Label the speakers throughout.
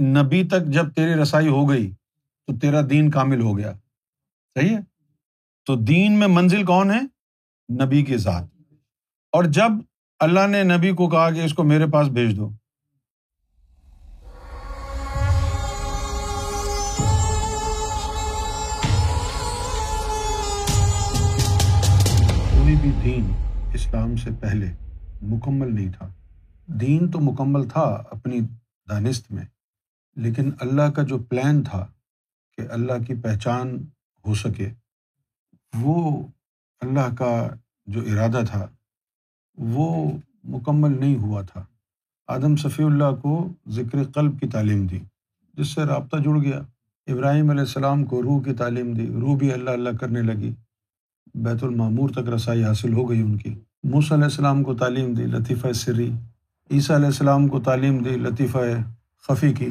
Speaker 1: نبی تک جب تیری رسائی ہو گئی تو تیرا دین کامل ہو گیا۔ صحیح ہے؟ تو دین میں منزل کون ہے؟ نبی کے ذات اور جب اللہ نے نبی کو کہا کہ اس کو میرے پاس بھیج دو۔ کوئی بھی دین اسلام سے پہلے مکمل نہیں تھا۔ دین تو مکمل تھا اپنی دانست میں۔ لیکن اللہ کا جو پلان تھا کہ اللہ کی پہچان ہو سکے، وہ اللہ کا جو ارادہ تھا، وہ مکمل نہیں ہوا تھا۔ آدم صفی اللہ کو ذکر قلب کی تعلیم دی، جس سے رابطہ جڑ گیا۔ ابراہیم علیہ السلام کو روح کی تعلیم دی، روح بھی اللہ اللہ کرنے لگی۔ بیت المعمور تک رسائی حاصل ہو گئی ان کی۔ موسیٰ علیہ السلام کو تعلیم دی لطیفہ سری، عیسیٰ علیہ السلام کو تعلیم دی لطیفہ خفی کی۔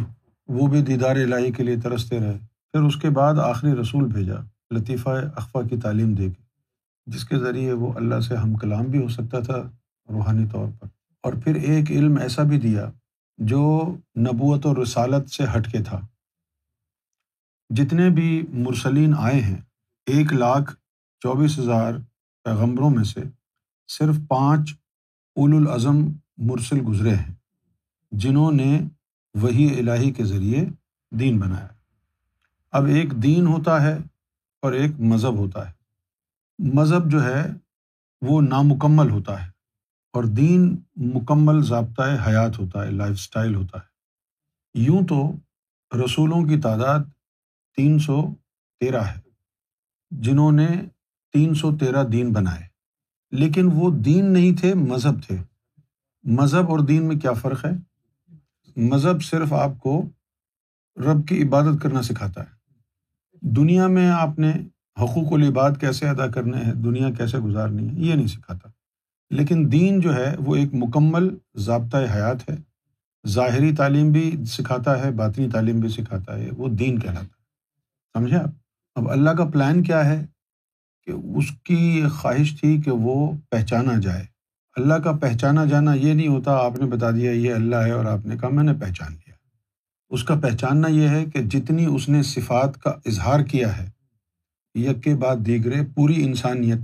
Speaker 1: وہ بھی دیدار الہی کے لیے ترستے رہے۔ پھر اس کے بعد آخری رسول بھیجا، لطیفہ اقفا کی تعلیم دے کے، جس کے ذریعے وہ اللہ سے ہم کلام بھی ہو سکتا تھا روحانی طور پر۔ اور پھر ایک علم ایسا بھی دیا جو نبوت و رسالت سے ہٹ کے تھا۔ جتنے بھی مرسلین آئے ہیں، ایک لاکھ چوبیس ہزار پیغمبروں میں سے صرف پانچ اول الاظم مرسل گزرے ہیں، جنہوں نے وہی الہی کے ذریعے دین بنایا اب ایک دین ہوتا ہے اور ایک مذہب ہوتا ہے۔ مذہب جو ہے وہ نامکمل ہوتا ہے اور دین مکمل ضابطۂ حیات ہوتا ہے، لائف اسٹائل ہوتا ہے۔ یوں تو رسولوں کی تعداد تین سو تیرہ ہے، جنہوں نے تین سو تیرہ دین بنائے۔ لیکن وہ دین نہیں تھے، مذہب تھے۔ مذہب اور دین میں کیا فرق ہے؟ مذہب صرف آپ کو رب کی عبادت کرنا سکھاتا ہے۔ دنیا میں آپ نے حقوق العباد کیسے ادا کرنے ہیں، دنیا کیسے گزارنی ہے، یہ نہیں سکھاتا۔ لیکن دین جو ہے، وہ ایک مکمل ضابطۂ حیات ہے۔ ظاہری تعلیم بھی سکھاتا ہے، باطنی تعلیم بھی سکھاتا ہے، وہ دین کہلاتا ہے۔ سمجھے آپ؟ اب اللہ کا پلان کیا ہے؟ کہ اس کی خواہش تھی کہ وہ پہچانا جائے۔ اللہ کا پہچانا جانا یہ نہیں ہوتا، آپ نے بتا دیا یہ اللہ ہے اور آپ نے کہا میں نے پہچان لیا۔ اس کا پہچاننا یہ ہے کہ جتنی اس نے صفات کا اظہار کیا ہے، یک کے بعد دیگرے پوری انسانیت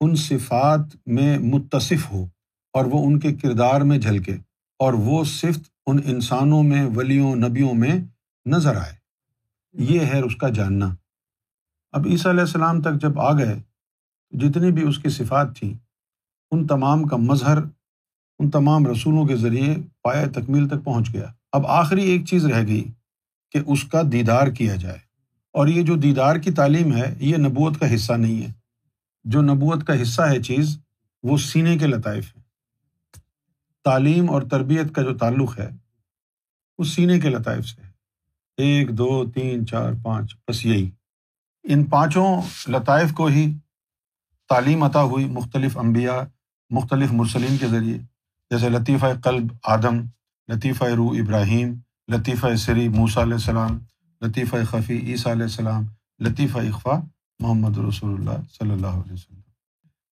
Speaker 1: ان صفات میں متصف ہو اور وہ ان کے کردار میں جھلکے اور وہ صفت ان انسانوں میں، ولیوں، نبیوں میں نظر آئے۔ یہ ہے اس کا جاننا۔ اب عیسیٰ علیہ السلام تک جب آ گئے، جتنی بھی اس کی صفات تھیں ان تمام کا مظہر، ان تمام رسولوں کے ذریعے پایا تکمیل تک پہنچ گیا۔ اب آخری ایک چیز رہ گئی کہ اس کا دیدار کیا جائے۔ اور یہ جو دیدار کی تعلیم ہے، یہ نبوت کا حصہ نہیں ہے۔ جو نبوت کا حصہ ہے چیز، وہ سینے کے لطائف ہے تعلیم اور تربیت کا جو تعلق ہے، وہ سینے کے لطائف سے ہے۔ ایک، دو، تین، چار، پانچ، بس یہی۔ ان پانچوں لطائف کو ہی تعلیم عطا ہوئی، مختلف انبیاء مختلف مرسلین کے ذریعے، جیسے لطیفہ قلب آدم، لطیفہ روح ابراہیم، لطیفہ سری موسیٰ علیہ السلام، لطیفہ خفی عیسیٰ علیہ السلام، لطیفہ اقفا محمد رسول اللہ صلی اللہ علیہ وسلم۔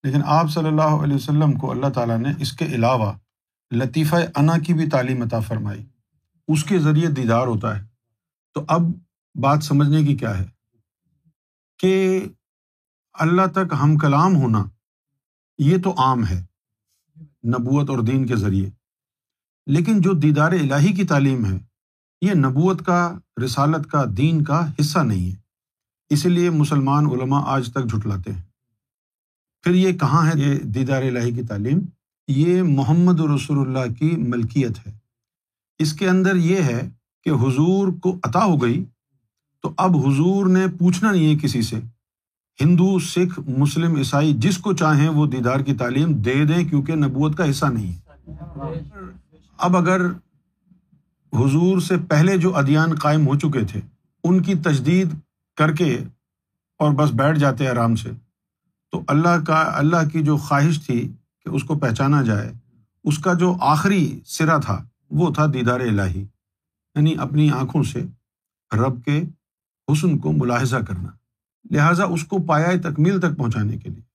Speaker 1: لیکن آپ صلی اللہ علیہ وسلم کو اللہ تعالیٰ نے اس کے علاوہ لطیفہ انا کی بھی تعلیم عطا فرمائی۔ اس کے ذریعے دیدار ہوتا ہے۔ تو اب بات سمجھنے کی کیا ہے؟ کہ اللہ تک ہم کلام ہونا یہ تو عام ہے نبوت اور دین کے ذریعے۔ لیکن جو دیدار الہی کی تعلیم ہے، یہ نبوت کا، رسالت کا، دین کا حصہ نہیں ہے۔ اسی لیے مسلمان علماء آج تک جھٹلاتے ہیں۔ پھر یہ کہاں ہے یہ دیدار الہی کی تعلیم؟ یہ محمد رسول اللہ کی ملکیت ہے۔ اس کے اندر یہ ہے کہ حضور کو عطا ہو گئی تو اب حضور نے پوچھنا نہیں ہے کسی سے ہندو، سکھ، مسلم، عیسائی جس کو چاہیں وہ دیدار کی تعلیم دے دیں کیونکہ نبوت کا حصہ نہیں۔ ہے اب اگر حضور سے پہلے جو ادیان قائم ہو چکے تھے، ان کی تجدید کر کے اور بس بیٹھ جاتے آرام سے، تو اللہ کا، اللہ کی جو خواہش تھی کہ اس کو پہچانا جائے، اس کا جو آخری سرا تھا، وہ تھا دیدار الہی۔ یعنی اپنی آنکھوں سے رب کے حسن کو ملاحظہ کرنا۔ لہٰذا اس کو پایا تکمیل تک پہنچانے کے لیے۔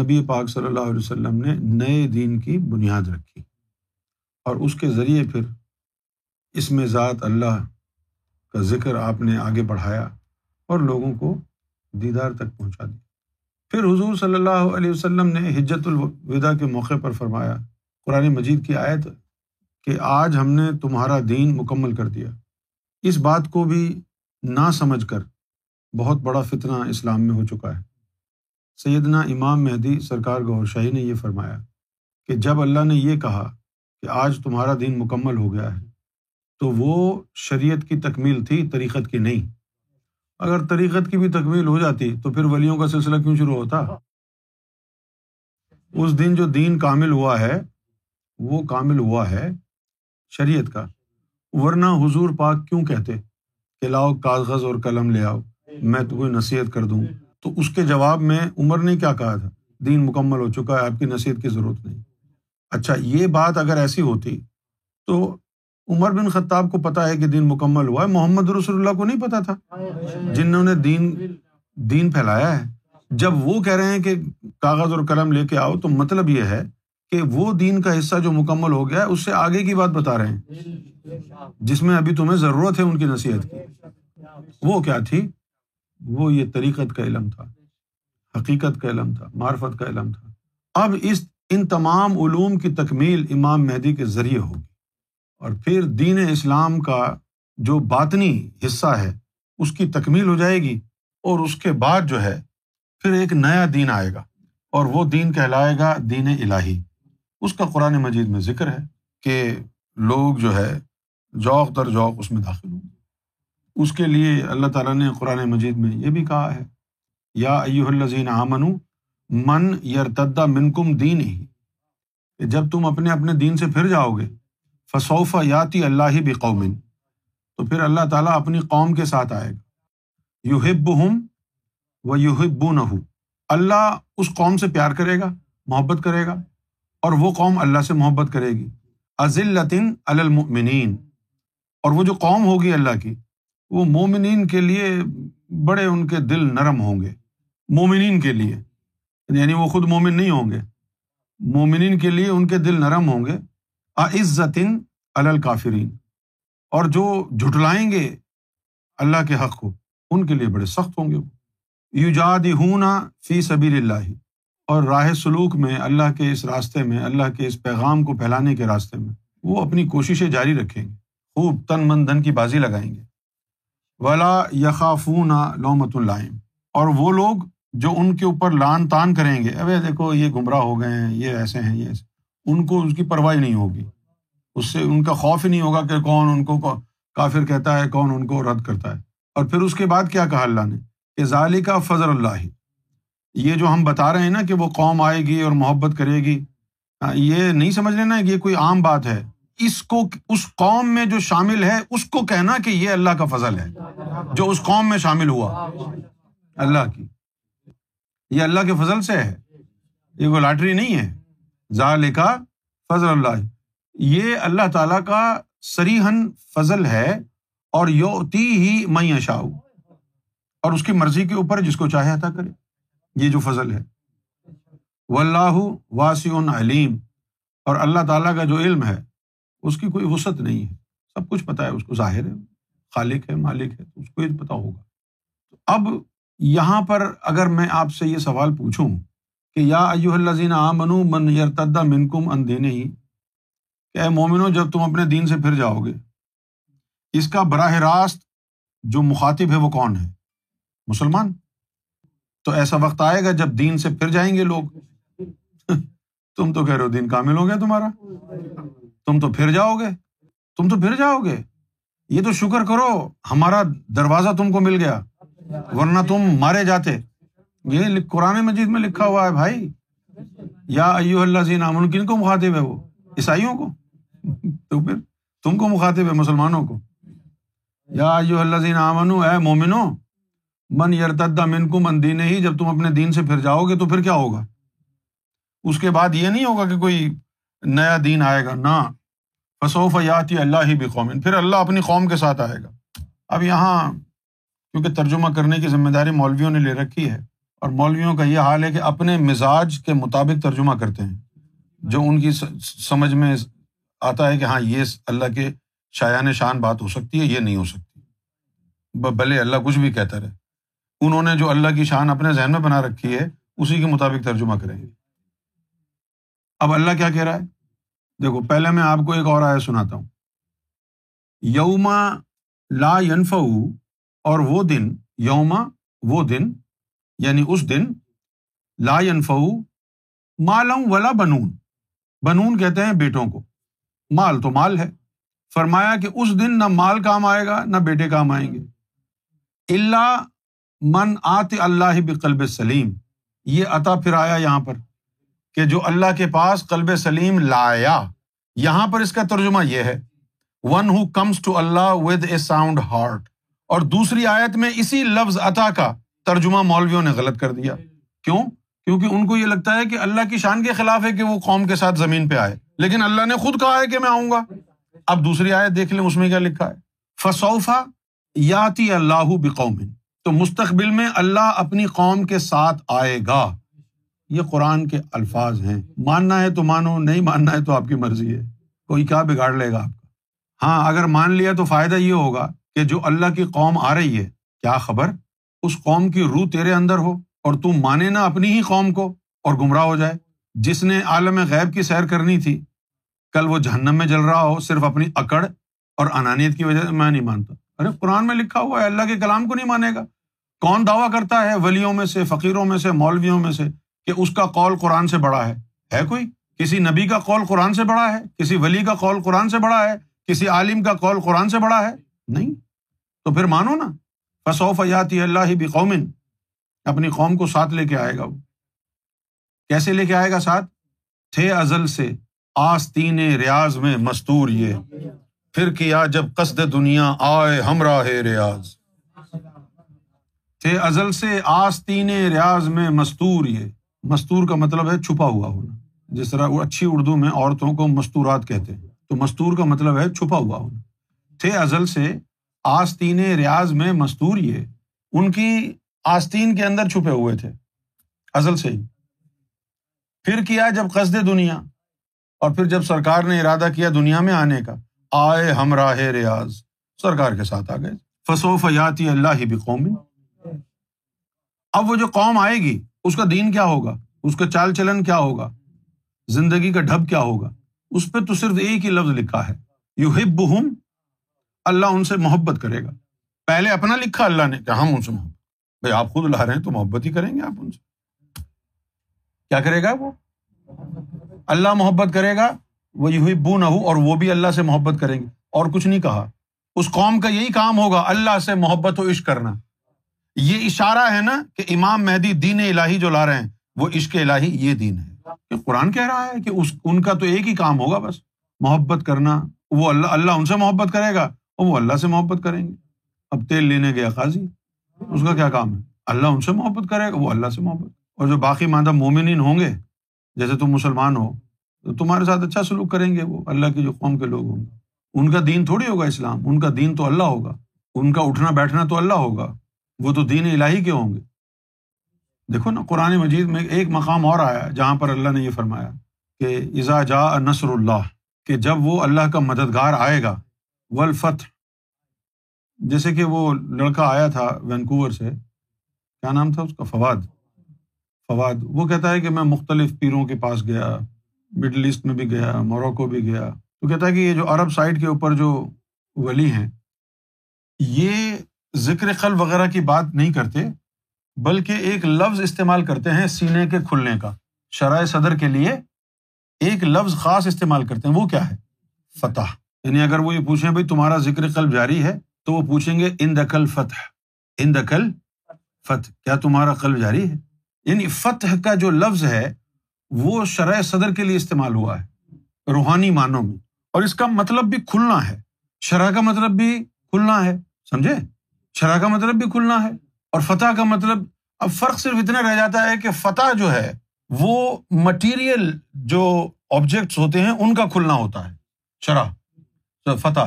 Speaker 1: نبی پاک صلی اللہ علیہ وسلم نے نئے دین کی بنیاد رکھی۔ اور اس کے ذریعے پھر اس میں ذات اللہ کا ذکر آپ نے آگے بڑھایا اور لوگوں کو دیدار تک پہنچا دیا۔ پھر حضور صلی اللہ علیہ وسلم نے حجت الوداع کے موقع پر فرمایا، قرآن مجید کی آیت کہ آج ہم نے تمہارا دین مکمل کر دیا۔ اس بات کو بھی نہ سمجھ کر بہت بڑا فتنہ اسلام میں ہو چکا ہے۔ سیدنا امام مہدی سرکار گور شاہی نے یہ فرمایا کہ جب اللہ نے یہ کہا کہ آج تمہارا دین مکمل ہو گیا ہے، تو وہ شریعت کی تکمیل تھی، طریقت کی نہیں۔ اگر طریقت کی بھی تکمیل ہو جاتی تو پھر ولیوں کا سلسلہ کیوں شروع ہوتا؟ اس دن جو دین کامل ہوا ہے، وہ کامل ہوا ہے شریعت کا۔ ورنہ حضور پاک کیوں کہتے کہ لاؤ کاغذ اور قلم لے آؤ؟ میں تو کوئی نصیحت کر دوں۔ تو اس کے جواب میں عمر نے کیا کہا تھا؟ دین مکمل ہو چکا ہے، آپ کی نصیحت کی ضرورت نہیں۔ اچھا یہ بات اگر ایسی ہوتی تو عمر بن خطاب کو پتا ہے کہ دین مکمل ہوا ہے، محمد رسول اللہ کو نہیں پتا تھا۔ جنہوں نے دین دین پھیلایا ہے۔ جب وہ کہہ رہے ہیں کہ کاغذ اور قلم لے کے آؤ تو مطلب یہ ہے کہ وہ دین کا حصہ جو مکمل ہو گیا ہے، اس سے آگے کی بات بتا رہے ہیں۔ جس میں ابھی تمہیں ضرورت ہے ان کی نصیحت کی۔ وہ کیا تھی؟ وہ یہ طریقت کا علم تھا، حقیقت کا علم تھا، معرفت کا علم تھا۔ اب اس، ان تمام علوم کی تکمیل امام مہدی کے ذریعے ہوگی۔ اور پھر دین اسلام کا جو باطنی حصہ ہے، اس کی تکمیل ہو جائے گی اور اس کے بعد جو ہے، پھر ایک نیا دین آئے گا۔ اور وہ دین کہلائے گا دین الہی۔ اس کا قرآن مجید میں ذکر ہے کہ لوگ جو ہے، ذوق در ذوق اس میں داخل ہوں گے۔ اس کے لیے اللہ تعالیٰ نے قرآن مجید میں یہ بھی کہا ہے، یا ایو الزین آمن من یرتدا منکم دین ہی جب تم اپنے اپنے دین سے پھر جاؤ گے فصوفہ یاتی اللہ ہی بھی تو پھر اللہ تعالیٰ اپنی قوم کے ساتھ آئے گا۔ یو ہب ہم و یو ہب نہ اللہ اس قوم سے پیار کرے گا، محبت کرے گا، اور وہ قوم اللہ سے محبت کرے گی۔ عزلطن المنین اور وہ جو قوم ہوگی اللہ کی وہ مومنین کے لیے بڑے ان کے دل نرم ہوں گے۔ مومنین کے لیے یعنی وہ خود مومن نہیں ہوں گے۔ مومنین کے لیے ان کے دل نرم ہوں گے۔ عزتن الکافرین۔ اور جو جھٹلائیں گے اللہ کے حق کو، ان کے لیے بڑے سخت ہوں گے۔ وہ یوجاد ہونا فی سبیر اللہ اور راہ سلوک میں اللہ کے اس راستے میں، اللہ کے اس پیغام کو پھیلانے کے راستے میں، وہ اپنی کوششیں جاری رکھیں گے۔ خوب تن من دھن کی بازی لگائیں گے۔ ولا یقافون لومت اللائم اور وہ لوگ جو ان کے اوپر لان تان کریں گے ابے دیکھو یہ گمراہ ہو گئے ہیں، یہ ایسے ہیں، یہ ایسے ان کو اس کی پرواہ نہیں ہوگی۔ اس سے ان کا خوف ہی نہیں ہوگا کہ کون ان کو کافر کہتا ہے، کون ان کو رد کرتا ہے۔ اور پھر اس کے بعد کیا کہا اللہ نے؟ کہ ظالی کا فضل اللہ۔ یہ جو ہم بتا رہے ہیں نا کہ وہ قوم آئے گی اور محبت کرے گی ہاں، یہ نہیں سمجھ لینا یہ کوئی عام بات ہے۔ اس کو اس قوم میں جو شامل ہے، اس کو کہنا کہ یہ اللہ کا فضل ہے، جو اس قوم میں شامل ہوا۔ اللہ کی۔ یہ اللہ کے فضل سے ہے۔ یہ کوئی لاٹری نہیں ہے۔ ذالکا فضل اللہ۔ یہ اللہ تعالیٰ کا سریحن فضل ہے اور یوتی ہی میں اشاؤ اور اس کی مرضی کے اوپر جس کو چاہے عطا کرے۔ یہ جو فضل ہے۔ و اللہ واسی علیم۔ اور اللہ تعالیٰ کا جو علم ہے اس کی کوئی وسعت نہیں ہے۔ سب کچھ پتا ہے، اس کو ظاہر ہے۔ خالق ہے، مالک ہے، تو اس کو یہ پتا ہوگا۔ اب یہاں پر اگر میں آپ سے یہ سوال پوچھوں کہ یا ایو الزین آ من یرتدا منکم ان دینے ہی کہ اے مومنو جب تم اپنے دین سے پھر جاؤ گے، اس کا براہ راست جو مخاطب ہے وہ کون ہے؟ مسلمان۔ تو ایسا وقت آئے گا جب دین سے پھر جائیں گے لوگ۔ تم تو کہہ رہے ہو دین کامل ہو گیا تمہارا۔ تم تو پھر جاؤ گے تم تو پھر جاؤ گے یہ تو شکر کرو، ہمارا دروازہ تم کو مل گیا، ورنہ تم مارے جاتے۔ یہ قرآن مجید میں لکھا ہوا ہے، بھائی۔ یا ایو اللہ زین امن کن کو مخاطب ہے وہ؟ عیسائیوں کو؟ تو پھر تم کو مخاطب ہے، مسلمانوں کو۔ یا ایو اللہ زین امن اے مومنو، من یرتدا من کو من دین ہی جب تم اپنے دین سے پھر جاؤ گے تو پھر کیا ہوگا؟ اس کے بعد یہ نہیں ہوگا کہ کوئی نیا دین آئے گا، نہ۔ فصوف یاتی اللہ ہی بھی قوم پھر اللہ اپنی قوم کے ساتھ آئے گا۔ اب یہاں کیونکہ ترجمہ کرنے کی ذمہ داری مولویوں نے لے رکھی ہے اور مولویوں کا یہ حال ہے کہ اپنے مزاج کے مطابق ترجمہ کرتے ہیں۔ جو ان کی سمجھ میں آتا ہے کہ ہاں یہ اللہ کے شایان شان بات ہو سکتی ہے، یہ نہیں ہو سکتی۔ بھلے اللہ کچھ بھی کہتا رہے۔ انہوں نے جو اللہ کی شان اپنے ذہن میں بنا رکھی ہے، اسی کے مطابق ترجمہ کریں گے۔ اب اللہ کیا کہہ رہا ہے؟ دیکھو، پہلے میں آپ کو ایک اور آیا سناتا ہوں۔ یوما لا ینف اور وہ دن، یوما وہ دن یعنی اس دن، لا ینف مالم ولا بنون۔ بنون کہتے ہیں بیٹوں کو۔ مال تو مال ہے۔ فرمایا کہ اس دن نہ مال کام آئے گا، نہ بیٹے کام آئیں گے۔ اللہ من آت اللہ بقلب سلیم۔ یہ عطا پھر آیا یہاں پر۔ کہ جو اللہ کے پاس قلب سلیم لایا، یہاں پر اس کا ترجمہ یہ ہے one who comes to Allah with a sound heart اور دوسری آیت میں اسی لفظ عطا کا ترجمہ مولویوں نے غلط کر دیا۔ کیوں؟ کیونکہ ان کو یہ لگتا ہے کہ اللہ کی شان کے خلاف ہے کہ وہ قوم کے ساتھ زمین پہ آئے۔ لیکن اللہ نے خود کہا ہے کہ میں آؤں گا۔ اب دوسری آیت دیکھ لیں، اس میں کیا لکھا ہے؟ فسوفا یاتی اللہ بقوم تو مستقبل میں اللہ اپنی قوم کے ساتھ آئے گا۔ یہ قرآن کے الفاظ ہیں۔ ماننا ہے تو مانو، نہیں ماننا ہے تو آپ کی مرضی ہے۔ کوئی کیا بگاڑ لے گا آپ کا؟ ہاں اگر مان لیا تو فائدہ یہ ہوگا کہ جو اللہ کی قوم آ رہی ہے، کیا خبر؟ اس قوم کی روح تیرے اندر ہو اور تم مانے نہ اپنی ہی قوم کو اور گمراہ ہو جائے۔ جس نے عالم غیب کی سیر کرنی تھی، کل وہ جہنم میں جل رہا ہو صرف اپنی اکڑ اور انانیت کی وجہ سے، میں نہیں مانتا۔ ارے، قرآن میں لکھا ہوا ہے، اللہ کے کلام کو نہیں مانے گا۔ کون دعویٰ کرتا ہے ولیوں میں سے، فقیروں میں سے، مولویوں میں سے؟ کہ اس کا قول قرآن سے بڑا ہے۔ ہے کوئی؟ کسی نبی کا قول قرآن سے بڑا ہے؟ کسی ولی کا قول قرآن سے بڑا ہے؟ کسی عالم کا قول قرآن سے بڑا ہے؟ نہیں۔ تو پھر مانو نا۔ فصوف یاتی اللہ بھی قومن اپنی قوم کو ساتھ لے کے آئے گا وہ۔ کیسے لے کے آئے گا ساتھ؟ تھے ازل سے۔ آستین ریاض میں مستور یہ۔ پھر کیا جب قصد دنیا آئے ہمراہ ریاض۔ تھے ازل سے آستین ریاض میں مستور یہ۔ مستور کا مطلب ہے چھپا ہوا ہونا۔ جس طرح وہ اچھی اردو میں عورتوں کو مستورات کہتے ہیں، تو مستور کا مطلب ہے چھپا ہوا ہونا۔ تھے ازل سے آستین ریاض میں مستور یہ، ان کی آستین کے اندر چھپے ہوئے تھے۔ ازل سے ہی۔ پھر کیا جب قصد دنیا، اور پھر جب سرکار نے ارادہ کیا دنیا میں آنے کا، آئے ہم راہ ریاض۔ سرکار کے ساتھ آ گئے۔ فسو فیاتی اللہ ہی بھی قومی اب وہ جو قوم آئے گی اس کا دین کیا ہوگا؟ اس کا چال چلن کیا ہوگا؟ زندگی کا ڈھب کیا ہوگا؟ اس پہ تو صرف ایک ہی لفظ لکھا ہے۔ یو ہب ہم اللہ ان سے محبت کرے گا۔ پہلے اپنا لکھا، اللہ نے کہ ہم ان سے محبت۔ بھائی آپ خود لا رہے ہیں تو محبت ہی کریں گے آپ ان سے۔ کیا کرے گا وہ؟ اللہ محبت کرے گا وہ یہ بو نہ ہو اور وہ بھی اللہ سے محبت کریں گے۔ اور کچھ نہیں کہا۔ اس قوم کا یہی کام ہوگا، اللہ سے محبت و عشق کرنا۔ یہ اشارہ ہے نا کہ امام مہدی دین الہی جو لا رہے ہیں، وہ عشق الہی یہ دین ہے۔ کہ قرآن کہہ رہا ہے کہ اس، ان کا تو ایک ہی کام ہوگا بس، محبت کرنا۔ وہ اللہ اللہ ان سے محبت کرے گا اور وہ اللہ سے محبت کریں گے۔ اب تیل لینے گیا قاضی، اس کا کیا کام ہے؟ اللہ ان سے محبت کرے گا، وہ اللہ سے محبت۔ اور جو باقی مادہ مومنین ہوں گے، جیسے تم مسلمان ہو، تو تمہارے ساتھ اچھا سلوک کریں گے وہ۔ اللہ کے جو قوم کے لوگ ہوں گے۔ ان کا دین تھوڑی ہوگا اسلام، ان کا دین تو اللہ ہوگا۔ ان کا اٹھنا بیٹھنا تو اللہ ہوگا۔ وہ تو دین الہی کے ہوں گے۔ دیکھو نا، قرآن مجید میں ایک مقام اور آیا جہاں پر اللہ نے یہ فرمایا کہ ازا جا نثر اللہ، کہ جب وہ اللہ کا مددگار آئے گا ولفت جیسے کہ وہ لڑکا آیا تھا وینکوور سے، کیا نام تھا اس کا؟ فواد۔ فواد، وہ کہتا ہے کہ میں مختلف پیروں کے پاس گیا، مڈل ایسٹ میں بھی گیا موروکو بھی گیا۔ تو کہتا ہے کہ یہ جو عرب سائڈ کے اوپر جو ولی ہیں، یہ ذکر قل وغیرہ کی بات نہیں کرتے، بلکہ ایک لفظ استعمال کرتے ہیں سینے کے کھلنے کا۔ شرائ صدر کے لیے ایک لفظ خاص استعمال کرتے ہیں، وہ کیا ہے؟ فتح۔ یعنی اگر وہ یہ پوچھیں، بھائی تمہارا ذکر قلب جاری ہے، تو وہ پوچھیں گے ان دقل فتح۔ ان دقل فتح۔ کیا تمہارا قلب جاری ہے؟ یعنی فتح کا جو لفظ ہے، وہ شرح صدر کے لیے استعمال ہوا ہے، روحانی معنوں میں۔ اور اس کا مطلب بھی کھلنا ہے۔ شرح کا مطلب بھی کھلنا ہے، سمجھے؟ شرح کا مطلب بھی کھلنا ہے اور فتح کا مطلب اب فرق صرف اتنا رہ جاتا ہے کہ فتح جو ہے وہ مٹیریل جو آبجیکٹس ہوتے ہیں ان کا کھلنا ہوتا ہے شرح فتح۔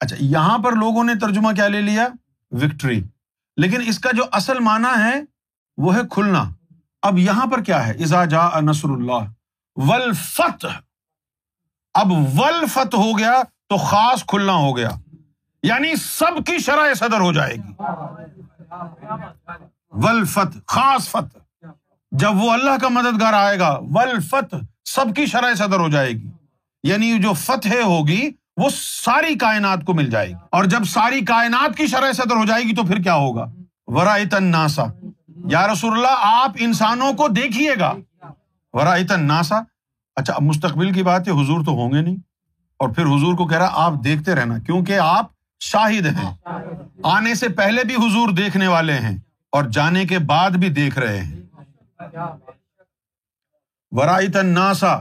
Speaker 1: اچھا یہاں پر لوگوں نے ترجمہ کیا لے لیا؟ وکٹری لیکن اس کا جو اصل معنی ہے وہ ہے کھلنا۔ اب یہاں پر کیا ہے؟ ازا جا نسر اللہ۔ ولفت اب ولفت ہو گیا تو خاص کھلنا ہو گیا۔ یعنی سب کی شرح صدر ہو جائے گی۔ ولفت خاص فت۔ جب وہ اللہ کا مددگار آئے گا ولفت سب کی شرح صدر ہو جائے گی۔ یعنی جو فتح ہوگی، وہ ساری کائنات کو مل جائے گی۔ اور جب ساری کائنات کی شرح صدر ہو جائے گی، تو پھر کیا ہوگا؟ ورائتن ناسا یا رسول اللہ، آپ انسانوں کو دیکھیے گا۔ ورائتن ناسا اچھا اب مستقبل کی بات ہے، حضور تو ہوں گے نہیں۔ اور پھر حضور کو کہہ رہا آپ دیکھتے رہنا۔ کیونکہ آپ شاہد ہیں۔ آنے سے پہلے بھی حضور دیکھنے والے ہیں اور جانے کے بعد بھی دیکھ رہے ہیں۔ ورائتن ناسا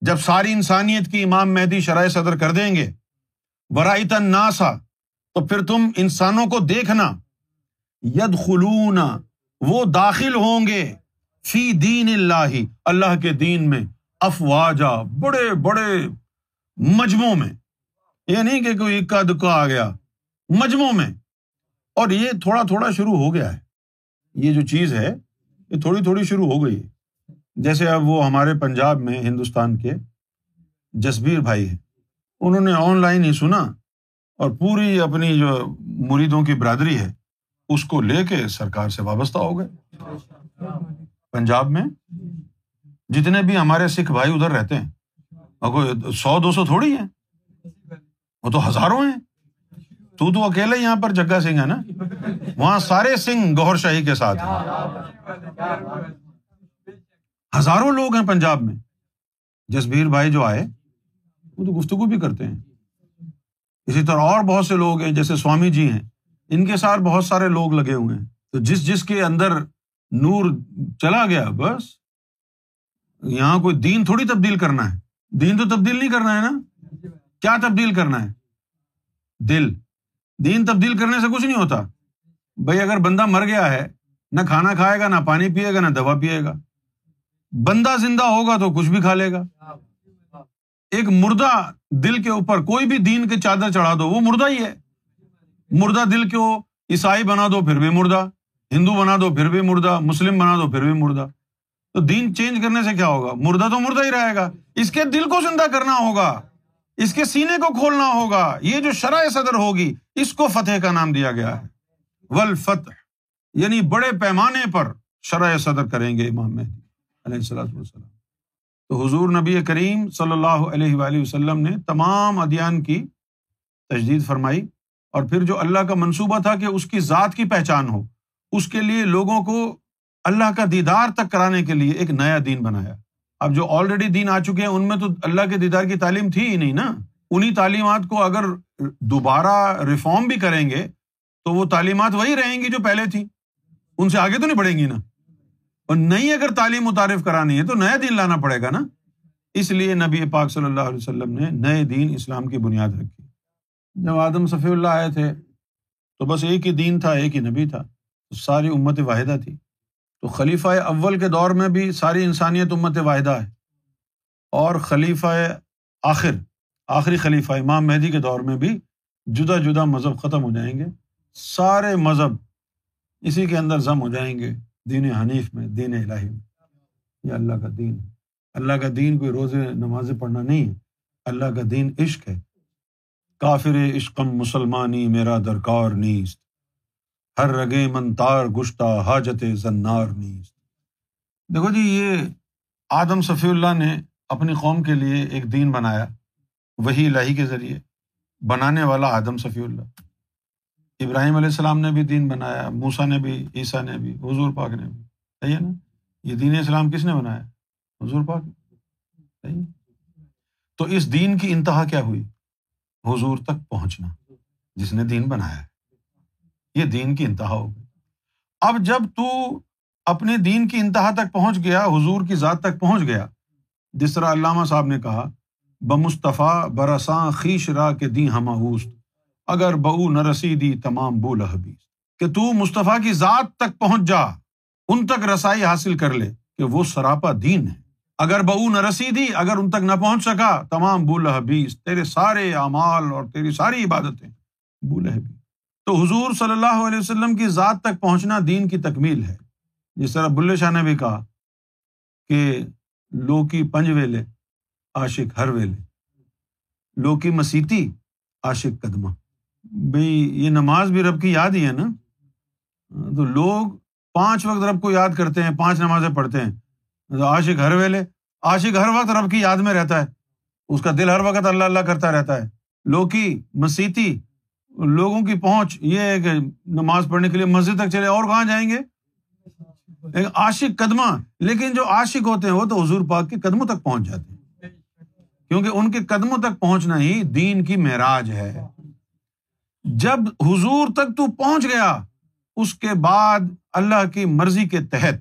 Speaker 1: جب ساری انسانیت کی امام مہدی شرائ صدر کر دیں گے۔ ورائتن ناسا تو پھر تم انسانوں کو دیکھنا۔ ید خلون وہ داخل ہوں گے۔ فی دین اللہ اللہ کے دین میں افواجا، بڑے بڑے مجموع میں۔ یہ نہیں کہ کوئی اکا دکا آ گیا مجموع میں۔ اور یہ تھوڑا تھوڑا شروع ہو گیا ہے۔ یہ جو چیز ہے، یہ تھوڑی تھوڑی شروع ہو گئی ہے۔ جیسے اب وہ ہمارے پنجاب میں ہندوستان کے جسبیر بھائی ہیں۔ انہوں نے آن لائن ہی سنا اور پوری اپنی جو مریدوں کی برادری ہے، اس کو لے کے سرکار سے وابستہ ہو گئے۔ پنجاب میں جتنے بھی ہمارے سکھ بھائی ادھر رہتے ہیں سو، دو سو تھوڑی ہے وہ تو ہزاروں ہیں۔ تو تو اکیلے یہاں پر جگہ سنگھ ہے نا۔ وہاں سارے سنگھ گوہر شاہی کے ساتھ۔ ہزاروں لوگ ہیں پنجاب میں۔ جسبیر بھائی جو آئے، وہ تو گفتگو بھی کرتے ہیں۔ اسی طرح اور بہت سے لوگ ہیں، جیسے سوامی جی ہیں۔ ان کے ساتھ بہت سارے لوگ لگے ہوئے ہیں۔ تو جس جس کے اندر نور چلا گیا، بس یہاں کوئی دین تھوڑی تبدیل کرنا ہے۔ دین تو تبدیل نہیں کرنا ہے نا۔ کیا تبدیل کرنا ہے؟ دل۔ دین تبدیل کرنے سے کچھ نہیں ہوتا۔ بھائی اگر بندہ مر گیا ہے، نہ کھانا کھائے گا، نہ پانی پیے گا، نہ دوا پیے گا۔ بندہ زندہ ہوگا تو کچھ بھی کھا لے گا۔ ایک مردہ دل کے اوپر کوئی بھی دین کے چادر چڑھا دو، وہ مردہ ہی ہے۔ مردہ دل کو عیسائی بنا دو، پھر بھی مردہ۔ ہندو بنا دو، پھر بھی مردہ۔ مسلم بنا دو، پھر بھی مردہ۔ تو دین چینج کرنے سے کیا ہوگا؟ مردہ تو مردہ ہی رہے گا۔ اس کے دل کو زندہ کرنا ہوگا۔ اس کے سینے کو کھولنا ہوگا۔ یہ جو شرح صدر ہوگی، اس کو فتح کا نام دیا گیا ہے۔ ول فتح یعنی بڑے پیمانے پر شرح صدر کریں گے امام مہدی علیہ السلام وسلم تو حضور نبی کریم صلی اللہ علیہ وآلہ وسلم نے تمام ادیان کی تجدید فرمائی۔ اور پھر جو اللہ کا منصوبہ تھا کہ اس کی ذات کی پہچان ہو، اس کے لیے لوگوں کو اللہ کا دیدار تک کرانے کے لیے ایک نیا دین بنایا۔ اب جو آلریڈی دین آ چکے ہیں، ان میں تو اللہ کے دیدار کی تعلیم تھی ہی نہیں نا۔ انہیں تعلیمات کو اگر دوبارہ ریفارم بھی کریں گے، تو وہ تعلیمات وہی رہیں گی جو پہلے تھی۔ ان سے آگے تو نہیں بڑھیں گی نا۔ اور نئی اگر تعلیم متعارف کرانی ہے، تو نیا دین لانا پڑے گا نا۔ اس لیے نبی پاک صلی اللہ علیہ وسلم نے نئے دین اسلام کی بنیاد رکھی۔ جب آدم صفی اللہ آئے تھے، تو بس ایک ہی دین تھا، ایک ہی نبی تھا۔ ساری امت واحدہ تھی۔ تو خلیفہ اول کے دور میں بھی ساری انسانیت امت واحدہ ہے۔ اور خلیفہ آخر، آخری خلیفہ امام مہدی کے دور میں بھی جدا جدا مذہب ختم ہو جائیں گے۔ سارے مذہب اسی کے اندر ضم ہو جائیں گے۔ دین حنیف میں، دین الہی میں۔ یہ اللہ کا دین ہے۔ اللہ کا دین کوئی روزے نمازیں پڑھنا نہیں ہے۔ اللہ کا دین عشق ہے۔ کافر عشقم مسلمانی، میرا درکار نیست۔ ہر رگے من تار گشتہ حاجت زنار نیست۔ دیکھو جی یہ آدم صفی اللہ نے اپنی قوم کے لیے ایک دین بنایا وہی الہی کے ذریعے بنانے والا آدم صفی اللہ۔ ابراہیم علیہ السلام نے بھی دین بنایا موسا نے بھی، عیسیٰ نے بھی، حضور پاک نے بھی۔ صحیح ہے نا؟ یہ دین اسلام کس نے بنایا؟ حضور پاک۔ صحیح تو اس دین کی انتہا کیا ہوئی؟ حضور تک پہنچنا، جس نے دین بنایا۔ ہے یہ دین کی انتہا ہو گئی۔ اب جب تو اپنے دین کی انتہا تک پہنچ گیا، حضور کی ذات تک پہنچ گیا، جس طرح علامہ صاحب نے کہا، بمصطفیٰ برساں خیش را کے دی ہما اگر بہو نہ رسیدی تمام بول حبیز کہ تو مصطفیٰ کی ذات تک پہنچ جا، ان تک رسائی حاصل کر لے کہ وہ سراپا دین ہے۔ اگر بہو نہ رسیدی، اگر ان تک نہ پہنچ سکا، تمام بول حبیز تیرے سارے اعمال اور تیری ساری عبادتیں بول حبیز تو حضور صلی اللہ علیہ وسلم کی ذات تک پہنچنا دین کی تکمیل ہے۔ جس طرح بلے شاہ نے بھی کہا کہ لو کی پنج ویلے، عاشق ہر ویلے۔ لو کی مسیتی، عاشق قدمہ۔ بھائی یہ نماز بھی رب کی یاد ہی ہے نا۔ تو لوگ پانچ وقت رب کو یاد کرتے ہیں، پانچ نمازیں پڑھتے ہیں۔ تو عاشق ہر ویلے، عاشق ہر وقت رب کی یاد میں رہتا ہے۔ اس کا دل ہر وقت اللہ اللہ کرتا رہتا ہے۔ لوکی، مسیتی لوگوں کی پہنچ یہ ہے کہ نماز پڑھنے کے لیے مسجد تک چلے اور کہاں جائیں گے؟ عاشق قدمہ لیکن جو عاشق ہوتے ہیں وہ تو حضور پاک کے قدموں تک پہنچ جاتے ہیں۔ کیونکہ ان کے قدموں تک پہنچنا ہی دین کی معراج ہے۔ جب حضور تک تو پہنچ گیا، اس کے بعد اللہ کی مرضی کے تحت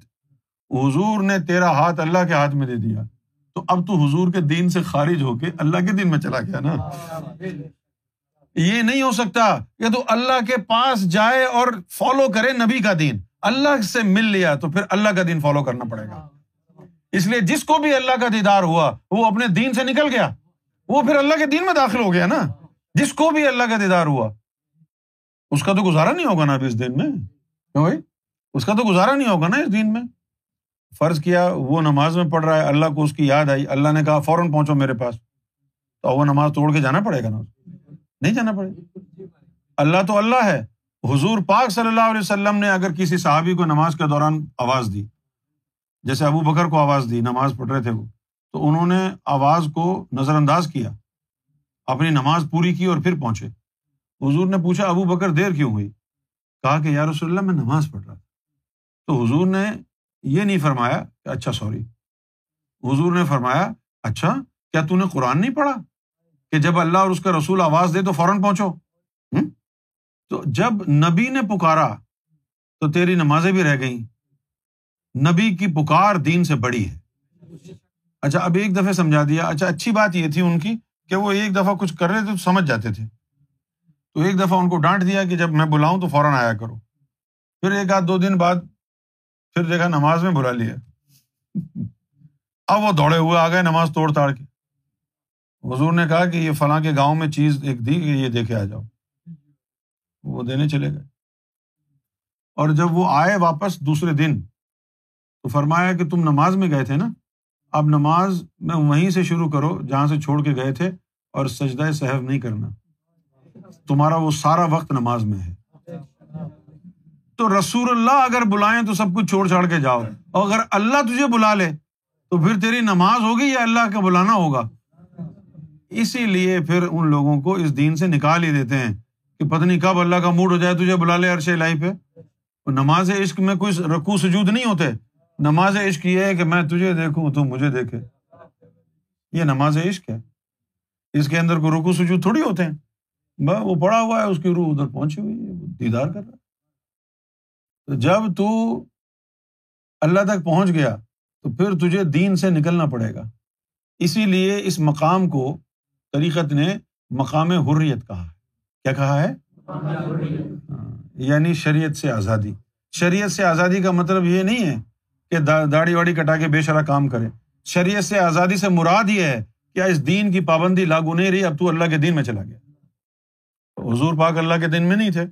Speaker 1: حضور نے تیرا ہاتھ اللہ کے ہاتھ میں دے دیا۔ تو اب تو حضور کے دین سے خارج ہو کے اللہ کے دین میں چلا گیا نا۔ یہ نہیں ہو سکتا کہ تو اللہ کے پاس جائے اور فالو کرے نبی کا دین۔ اللہ سے مل لیا تو پھر اللہ کا دین فالو کرنا پڑے گا۔ اس لیے جس کو بھی اللہ کا دیدار ہوا، وہ اپنے دین سے نکل گیا۔ وہ پھر اللہ کے دین میں داخل ہو گیا نا۔ جس کو بھی اللہ کا دیدار ہوا۔ اس کا تو گزارا نہیں ہوگا نا ابھی اس دن میں۔ بھائی؟ اس کا تو گزارا نہیں ہوگا نا اس دن میں۔ فرض کیا، وہ نماز میں پڑھ رہا ہے، اللہ کو اس کی یاد آئی۔ اللہ نے کہا، فوراً پہنچو میرے پاس۔ تو وہ نماز توڑ کے جانا پڑے گا نا۔ نہیں جانا پڑے۔ اللہ تو اللہ ہے۔ حضور پاک صلی اللہ علیہ وسلم نے اگر کسی صحابی کو نماز کے دوران آواز دی، جیسے ابو بکر کو آواز دی، نماز پڑھ رہے تھے وہ، تو انہوں نے آواز کو نظر انداز کیا، اپنی نماز پوری کی اور پھر پہنچے۔ حضور نے پوچھا، ابو بکر دیر کیوں ہوئی؟ کہا کہ یا رسول اللہ، میں نماز پڑھ رہا تھا۔ تو حضور نے یہ نہیں فرمایا کہ اچھا سوری۔ حضور نے فرمایا اچھا کیا تو نے قرآن نہیں پڑھا؟ کہ جب اللہ اور اس کا رسول آواز دے تو فوراً پہنچو۔ تو جب نبی نے پکارا تو تیری نمازیں بھی رہ گئی نبی کی پکار دین سے بڑی ہے۔ اچھا اب ایک دفعہ سمجھا دیا۔ اچھا اچھی بات یہ تھی ان کی کہ وہ ایک دفعہ کچھ کر رہے تھے تو سمجھ جاتے تھے۔ تو ایک دفعہ ان کو ڈانٹ دیا کہ جب میں بلاؤں تو فوراً آیا کرو۔ پھر ایک آدھ دو دن بعد پھر دیکھا نماز میں بلا لیا۔ اب وہ دوڑے ہوئے آ گئے نماز توڑ تاڑ کے۔ حضور نے کہا کہ یہ فلاں کے گاؤں میں چیز ایک دی کہ یہ دیکھے آ جاؤ۔ وہ دینے چلے گئے۔ اور جب وہ آئے واپس دوسرے دن تو فرمایا کہ تم نماز میں گئے تھے نا؟ اب نماز میں وہیں سے شروع کرو جہاں سے چھوڑ کے گئے تھے اور سجدہ صحب نہیں کرنا۔ تمہارا وہ سارا وقت نماز میں ہے۔ تو رسول اللہ اگر بلائیں تو سب کچھ چھوڑ چھاڑ کے جاؤ۔ اور اگر اللہ تجھے بلا لے تو پھر تیری نماز ہوگی یا اللہ کا بلانا ہوگا؟ اسی لیے پھر ان لوگوں کو اس دین سے نکال ہی دیتے ہیں کہ پتنی کب اللہ کا موڈ ہو جائے تجھے بلا لے عرش لائی پہ۔ نماز عشق میں کوئی رقو سجود نہیں ہوتے۔ نماز عشق یہ ہے کہ میں تجھے دیکھوں، تو مجھے دیکھے۔ یہ نماز عشق ہے۔ اس کے اندر کوئی رکو سجود تھوڑی ہوتے ہیں۔ وہ پڑا ہوا ہے، اس کی روح ادھر پہنچی ہوئی ہے دیدار کر رہا تو جب تو اللہ تک پہنچ گیا، تو پھر تجھے دین سے نکلنا پڑے گا۔ اسی لیے اس مقام کو طریقت نے مقام حریت کہا ہے۔ کیا کہا ہے؟ یعنی شریعت سے آزادی۔ شریعت سے آزادی کا مطلب یہ نہیں ہے کہ داڑھی واڑی کٹا کے بے شرح کام کرے۔ شریعت سے آزادی سے مراد یہ ہے کیا اس دین کی پابندی لاگو نہیں رہی، اب تو اللہ کے دین میں چلا گیا۔ حضور پاک اللہ کے دن میں نہیں تھے۔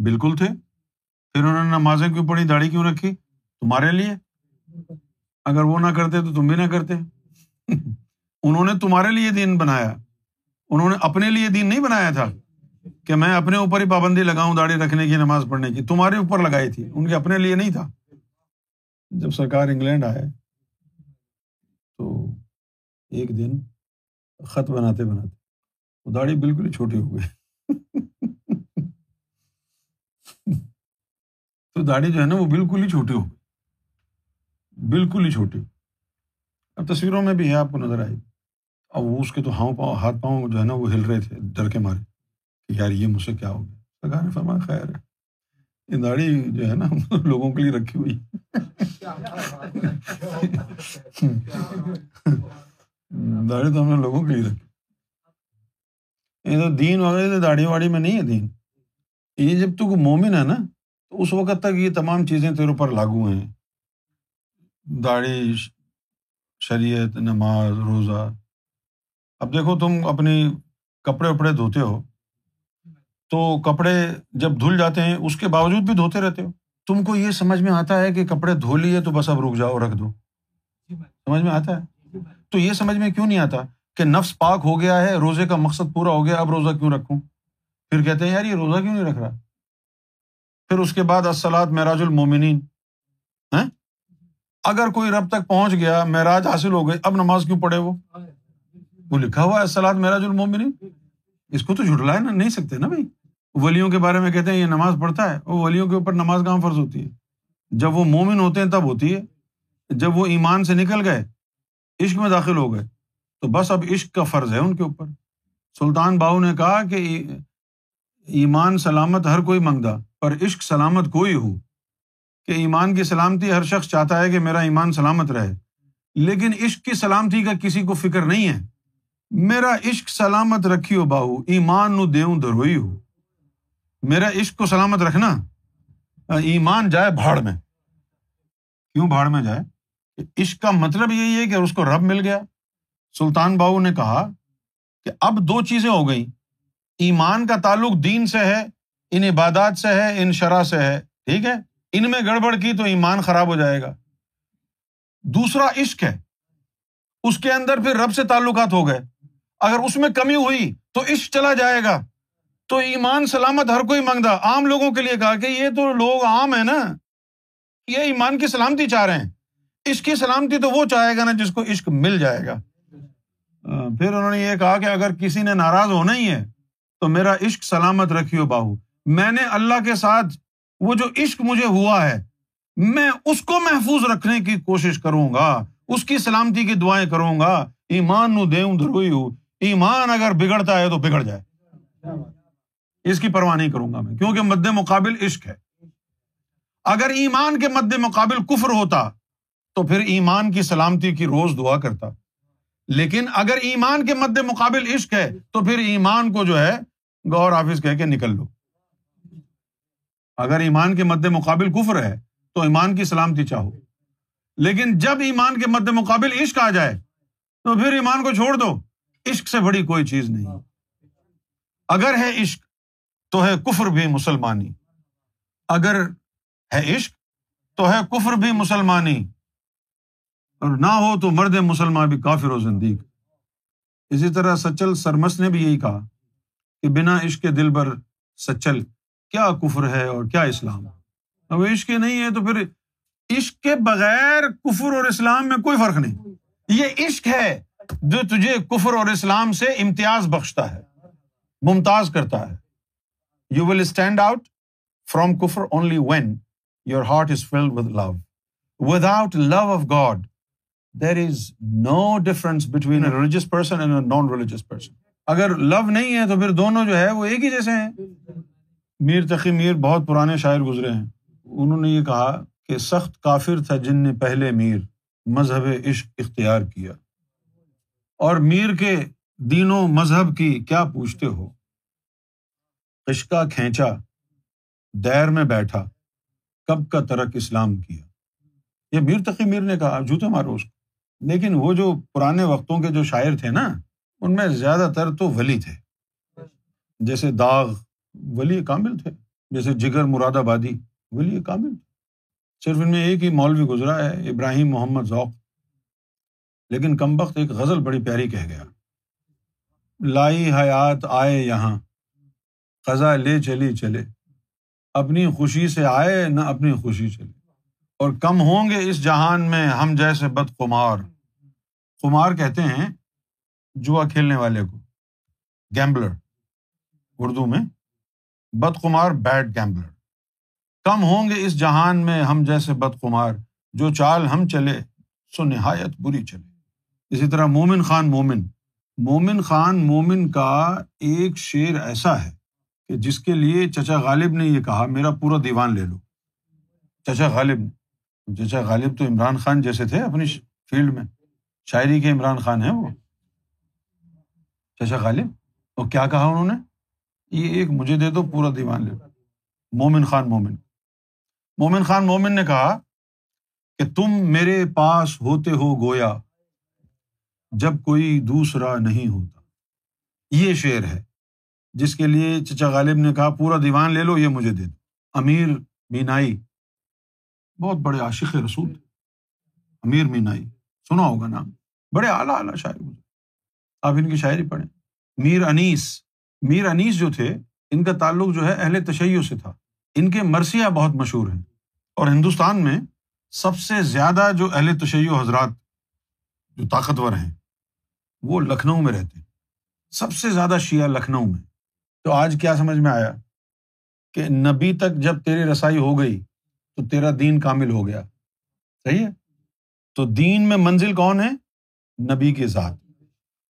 Speaker 1: بالکل تھے۔ پھر انہوں نے نمازیں کیوں پڑھی؟ داڑھی کیوں رکھی؟ تمہارے لیے۔ اگر وہ نہ کرتے تو تم بھی نہ کرتے۔ انہوں نے تمہارے لیے دین بنایا۔ انہوں نے اپنے لیے دین نہیں بنایا تھا کہ میں اپنے اوپر ہی پابندی لگاؤں، داڑھی رکھنے کی، نماز پڑھنے کی۔ تمہارے اوپر لگائی تھی، ان کے اپنے لیے نہیں تھا۔ جب سرکار انگلینڈ آئے تو ایک دن خط بناتے بناتے وہ داڑھی بالکل ہی چھوٹی ہو گئی۔ تو داڑھی جو ہے نا وہ بالکل ہی چھوٹی ہو گئی۔ بالکل ہی چھوٹی۔ اب تصویروں میں بھی ہے، آپ کو نظر آئی اب وہ اس کے تو ہاؤں پاؤں، ہاتھ پاؤں جو ہے نا وہ ہل رہے تھے، ڈر کے مارے کہ یار یہ مجھ سے کیا ہو گیا؟ سرکار نے فرمایا خیر ہے۔ یہ داڑھی جو ہے نا، لوگوں کے لیے رکھی ہوئی۔ داڑھی تو ہم نے لوگوں کے لیے رکھی۔ یہ تو دین وغیرہ داڑھی واڑی میں نہیں ہے دین۔ یہ جب تو مومن ہے نا، تو اس وقت تک یہ تمام چیزیں تیرے اوپر لاگو ہیں۔ داڑھی، شریعت، نماز، روزہ۔ اب دیکھو تم اپنی کپڑے وپڑے دھوتے ہو تو کپڑے جب دھل جاتے ہیں، اس کے باوجود بھی دھوتے رہتے ہو۔ تم کو یہ سمجھ میں آتا ہے کہ کپڑے دھو لیے تو بس اب رک جاؤ، رکھ دو۔ سمجھ میں آتا ہے؟ تو یہ سمجھ میں کیوں نہیں آتا کہ نفس پاک ہو گیا ہے، روزے کا مقصد پورا ہو گیا، اب روزہ کیوں رکھوں؟ پھر کہتے ہیں، یار یہ روزہ کیوں نہیں رکھ رہا؟ پھر اس کے بعد اسلاد معراج المومنین۔ ہاں؟ اگر کوئی رب تک پہنچ گیا، معراج حاصل ہو گئی اب نماز کیوں پڑھے وہ؟ وہ لکھا ہوا ہے اسلاد معراج المومنین۔ اس کو تو جھٹلا ہے نا، نہیں سکتے نا بھائی۔ ولیوں کے بارے میں کہتے ہیں، یہ نماز پڑھتا ہے۔ وہ ولیوں کے اوپر نماز کہاں فرض ہوتی ہے۔ جب وہ مومن ہوتے ہیں، تب ہوتی ہے۔ جب وہ ایمان سے نکل گئے، عشق میں داخل ہو گئے، تو بس اب عشق کا فرض ہے ان کے اوپر۔ سلطان باؤ نے کہا کہ ایمان سلامت ہر کوئی منگدا پر عشق سلامت کوئی ہو۔ کہ ایمان کی سلامتی ہر شخص چاہتا ہے کہ میرا ایمان سلامت رہے۔ لیکن عشق کی سلامتی کا کسی کو فکر نہیں ہے۔ میرا عشق سلامت رکھی ہو باہو، ایمان نو دیوں دروئی ہو میرا عشق کو سلامت رکھنا، ایمان جائے بھاڑ میں۔ کیوں بھاڑ میں جائے؟ عشق کا مطلب یہی ہے کہ اس کو رب مل گیا۔ سلطان باؤ نے کہا کہ اب دو چیزیں ہو گئی ایمان کا تعلق دین سے ہے، ان عبادات سے ہے، ان شرح سے ہے۔ ٹھیک ہے؟ ان میں گڑبڑ کی تو ایمان خراب ہو جائے گا۔ دوسرا عشق ہے۔ اس کے اندر پھر رب سے تعلقات ہو گئے۔ اگر اس میں کمی ہوئی تو عشق چلا جائے گا۔ تو ایمان سلامت ہر کوئی مانگتا۔ عام لوگوں کے لیے کہا کہ یہ تو لوگ عام ہے نا۔ یہ ایمان کی سلامتی چاہ رہے ہیں۔ عشق کی سلامتی تو وہ چاہے گا نا جس کو عشق مل جائے گا۔ پھر انہوں نے یہ کہا کہ اگر کسی نے ناراض ہونا ہی ہے تو میرا عشق سلامت رکھیو باہو۔ میں نے اللہ کے ساتھ وہ جو عشق مجھے ہوا ہے، میں اس کو محفوظ رکھنے کی کوشش کروں گا۔ اس کی سلامتی کی دعائیں کروں گا۔ ایمان نو دے دروئی ہوں ایمان اگر بگڑتا ہے تو بگڑ جائے۔ اس کی پرواہ نہیں کروں گا میں، کیونکہ مد مقابل عشق ہے۔ اگر ایمان کے مد مقابل کفر ہوتا تو پھر ایمان کی سلامتی کی روز دعا کرتا۔ لیکن اگر ایمان کے مد مقابل عشق ہے تو پھر ایمان کو جو ہے گور آفس کہہ کے نکل لو۔ اگر ایمان کے مد مقابل کفر ہے تو ایمان کی سلامتی چاہو۔ لیکن جب ایمان کے مد مقابل عشق آ جائے تو پھر ایمان کو چھوڑ دو۔ عشق سے بڑی کوئی چیز نہیں۔ اگر ہے عشق، تو ہے کفر بھی مسلمانی۔ اگر ہے عشق، تو ہے کفر بھی مسلمانی۔ اور نہ ہو تو مرد مسلمان بھی کافر و زندیق۔ اسی طرح سچل سرمس نے بھی یہی کہا کہ بنا عشق کے دل بر سچل کیا کفر ہے اور کیا اسلام؟ اب عشق نہیں ہے تو پھر عشق کے بغیر کفر اور اسلام میں کوئی فرق نہیں۔ یہ عشق ہے۔ جو تجھے کفر اور اسلام سے امتیاز بخشتا ہے، ممتاز کرتا ہے۔ You will stand out from کفر only when your heart is filled with love without love of God there is no difference between a religious person and a non religious person اگر لو نہیں ہے تو پھر دونوں جو ہے وہ ایک ہی جیسے ہیں۔ میر تقی میر بہت پرانے شاعر گزرے ہیں۔ انہوں نے یہ کہا کہ سخت کافر تھا جن نے پہلے میر مذہب عشق اختیار کیا۔ اور میر کے دینوں مذہب کی کیا پوچھتے ہو؟ عشقہ کھینچا، دیر میں بیٹھا، کب کا ترک اسلام کیا؟ یہ میر تقی میر نے کہا، جوتے مارو اس کو۔ لیکن وہ جو پرانے وقتوں کے جو شاعر تھے نا، ان میں زیادہ تر تو ولی تھے۔ جیسے داغ ولی کامل تھے، جیسے جگر مراد آبادی ولی کامل صرف ان میں ایک ہی مولوی گزرا ہے، ابراہیم محمد ذوق۔ لیکن کم وقت ایک غزل بڑی پیاری کہہ گیا۔ لائی حیات آئے یہاں قزا لے چلی چلے۔ اپنی خوشی سے آئے، نہ اپنی خوشی چلے۔ اور کم ہوں گے اس جہان میں ہم جیسے بد کمار کمار کہتے ہیں جوا کھیلنے والے کو۔ گیمبلر، اردو میں بد کمار بیڈ گیمبلر۔ کم ہوں گے اس جہان میں ہم جیسے بد کمار جو چال ہم چلے، سو نہایت بری چلے۔ اسی طرح مومن خان مومن۔ مومن خان مومن کا ایک شعر ایسا ہے کہ جس کے لیے چچا غالب نے یہ کہا، میرا پورا دیوان لے لو۔ چچا غالب نے چچا غالب تو عمران خان جیسے تھے اپنی فیلڈ میں۔ شاعری کے عمران خان ہیں وہ۔ چچا غالب تو کیا کہا انہوں نے؟ یہ ایک مجھے دے دو، پورا دیوان لے لو۔ مومن خان مومن۔ مومن خان مومن نے کہا کہ تم میرے پاس ہوتے ہو گویا۔ جب کوئی دوسرا نہیں ہوتا۔ یہ شعر ہے، جس کے لیے چچا غالب نے کہا، پورا دیوان لے لو، یہ مجھے دے دو۔ امیر مینائی، بہت بڑے عاشق رسول امیر مینائی، سنا ہوگا نام۔ بڑے اعلیٰ اعلیٰ شاعر آپ ان کی شاعری پڑھیں۔ میر انیس میر انیس جو تھے، ان کا تعلق جو ہے اہل تشیع سے تھا۔ ان کے مرثیہ بہت مشہور ہیں۔ اور ہندوستان میں سب سے زیادہ جو اہل تشیع حضرات جو طاقتور ہیں وہ لکھنؤ میں رہتے ہیں۔ سب سے زیادہ شیعہ لکھنؤ میں۔ تو آج کیا سمجھ میں آیا کہ نبی تک جب تیری رسائی ہو گئی تو تیرا دین کامل ہو گیا۔ صحیح ہے؟ تو دین میں منزل کون ہے؟ نبی کے ساتھ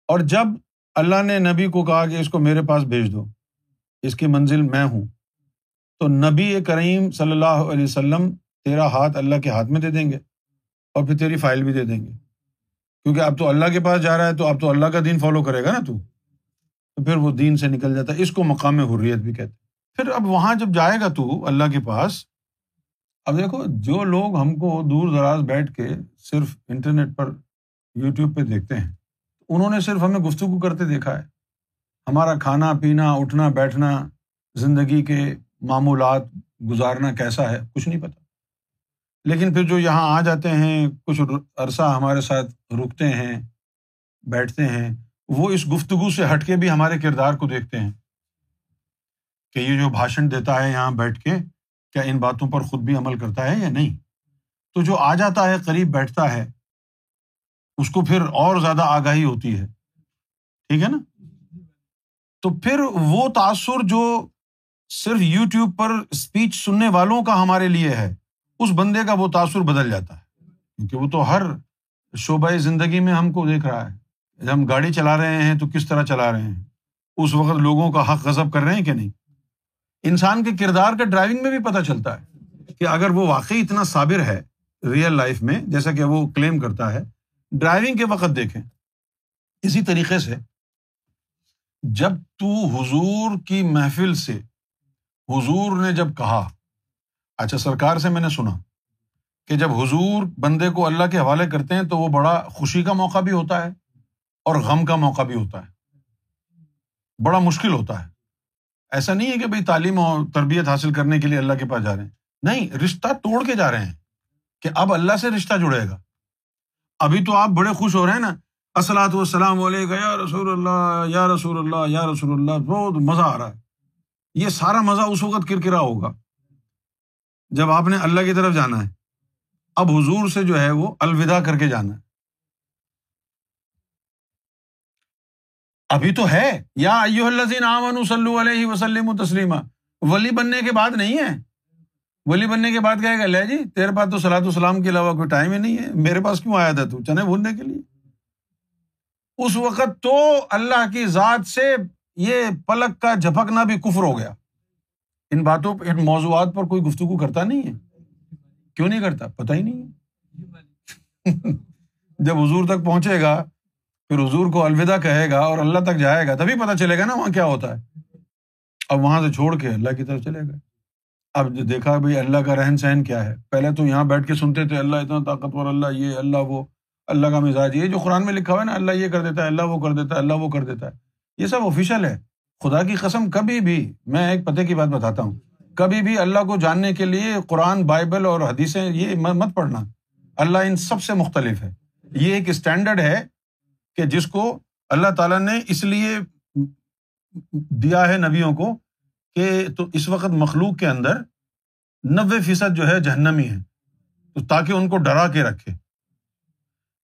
Speaker 1: اور جب اللہ نے نبی کو کہا کہ اس کو میرے پاس بھیج دو، اس کی منزل میں ہوں، تو نبی کریم صلی اللہ علیہ وسلم تیرا ہاتھ اللہ کے ہاتھ میں دے دیں گے اور پھر تیری فائل بھی دے دیں گے۔ کیونکہ اب تو اللہ کے پاس جا رہا ہے تو اب تو اللہ کا دین فالو کرے گا نا تو۔ پھر وہ دین سے نکل جاتا ہے۔ اس کو مقام حریت بھی کہتے پھر اب وہاں جب جائے گا تو اللہ کے پاس، اب دیکھو جو لوگ ہم کو دور دراز بیٹھ کے صرف انٹرنیٹ پر یوٹیوب پہ دیکھتے ہیں، انہوں نے صرف ہمیں گفتگو کرتے دیکھا ہے۔ ہمارا کھانا، پینا، اٹھنا، بیٹھنا، زندگی کے معمولات گزارنا کیسا ہے، کچھ نہیں پتا۔ لیکن پھر جو یہاں آ جاتے ہیں، کچھ عرصہ ہمارے ساتھ رکتے ہیں، بیٹھتے ہیں، وہ اس گفتگو سے ہٹ کے بھی ہمارے کردار کو دیکھتے ہیں۔ کہ یہ جو بھاشن دیتا ہے یہاں بیٹھ کے، کیا ان باتوں پر خود بھی عمل کرتا ہے یا نہیں؟ تو جو آ جاتا ہے، قریب بیٹھتا ہے، اس کو پھر اور زیادہ آگاہی ہوتی ہے۔ ٹھیک ہے نا؟ تو پھر وہ تاثر جو صرف یو ٹیوب پر اسپیچ سننے والوں کا ہمارے لیے ہے اس بندے کا وہ تاثر بدل جاتا ہے۔ کیونکہ وہ تو ہر شعبۂ زندگی میں ہم کو دیکھ رہا ہے۔ جب ہم گاڑی چلا رہے ہیں تو کس طرح چلا رہے ہیں؟ اس وقت لوگوں کا حق غضب کر رہے ہیں کہ نہیں؟ انسان کے کردار کا ڈرائیونگ میں بھی پتہ چلتا ہے کہ اگر وہ واقعی اتنا صابر ہے ریئل لائف میں، جیسا کہ وہ کلیم کرتا ہے ڈرائیونگ کے وقت دیکھیں۔ اسی طریقے سے جب تو حضور کی محفل سے حضور نے جب کہا اچھا سرکار سے میں نے سنا کہ جب حضور بندے کو اللہ کے حوالے کرتے ہیں تو وہ بڑا خوشی کا موقع بھی ہوتا ہے اور غم کا موقع بھی ہوتا ہے۔ بڑا مشکل ہوتا ہے۔ ایسا نہیں ہے کہ بھائی تعلیم اور تربیت حاصل کرنے کے لیے اللہ کے پاس جا رہے ہیں۔ نہیں، رشتہ توڑ کے جا رہے ہیں کہ اب اللہ سے رشتہ جڑے گا۔ ابھی تو آپ بڑے خوش ہو رہے ہیں نا۔ السلاۃ والسلام علیکم، یا رسول اللہ، یا رسول اللہ، یا رسول اللہ، بہت مزہ آ رہا ہے۔ یہ سارا مزہ اس وقت کرکرا ہوگا۔ جب آپ نے اللہ کی طرف جانا ہے، اب حضور سے جو ہے وہ الوداع کر کے جانا ہے۔ ابھی تو ہے۔ یا ایو الزین آمن صلی علیہ وسلم تسلیم ولی بننے کے بعد نہیں ہے۔ ولی بننے کے بعد کہے گا، لے جی تیرے پاس تو سلاۃ السلام کے علاوہ کوئی ٹائم ہی نہیں ہے۔ میرے پاس کیوں آیا تھا تو؟ چنے بھوننے کے لیے۔ اس وقت تو اللہ کی ذات سے یہ پلک کا جھپکنا بھی کفر ہو گیا۔ ان باتوں ان موضوعات پر کوئی گفتگو کرتا نہیں ہے۔ کیوں نہیں کرتا؟ پتا ہی نہیں۔ جب حضور تک پہنچے گا، پھر حضور کو الوداع کہے گا اور اللہ تک جائے گا، تبھی پتا چلے گا نا وہاں کیا ہوتا ہے۔ اب وہاں سے چھوڑ کے اللہ کی طرف چلے گا اب دیکھا بھائی اللہ کا رہن سہن کیا ہے۔ پہلے تو یہاں بیٹھ کے سنتے تھے، اللہ اتنا طاقتور، اللہ یہ، اللہ وہ، اللہ کا مزاج۔ یہ جو قرآن میں لکھا ہوا ہے نا، اللہ یہ کر دیتا ہے، اللہ وہ کر دیتا ہے، اللہ وہ کر دیتا ہے۔ یہ سب آفیشیل ہے۔ خدا کی قسم، کبھی بھی میں ایک پتے کی بات بتاتا ہوں۔ کبھی بھی اللہ کو جاننے کے لیے قرآن، بائبل اور حدیثیں یہ مت پڑھنا۔ اللہ ان سب سے مختلف ہے۔ یہ ایک اسٹینڈرڈ ہے کہ جس کو اللہ تعالیٰ نے اس لیے دیا ہے نبیوں کو کہ تو اس وقت مخلوق کے اندر نوے فیصد جو ہے جہنمی ہے۔ تو تاکہ ان کو ڈرا کے رکھے۔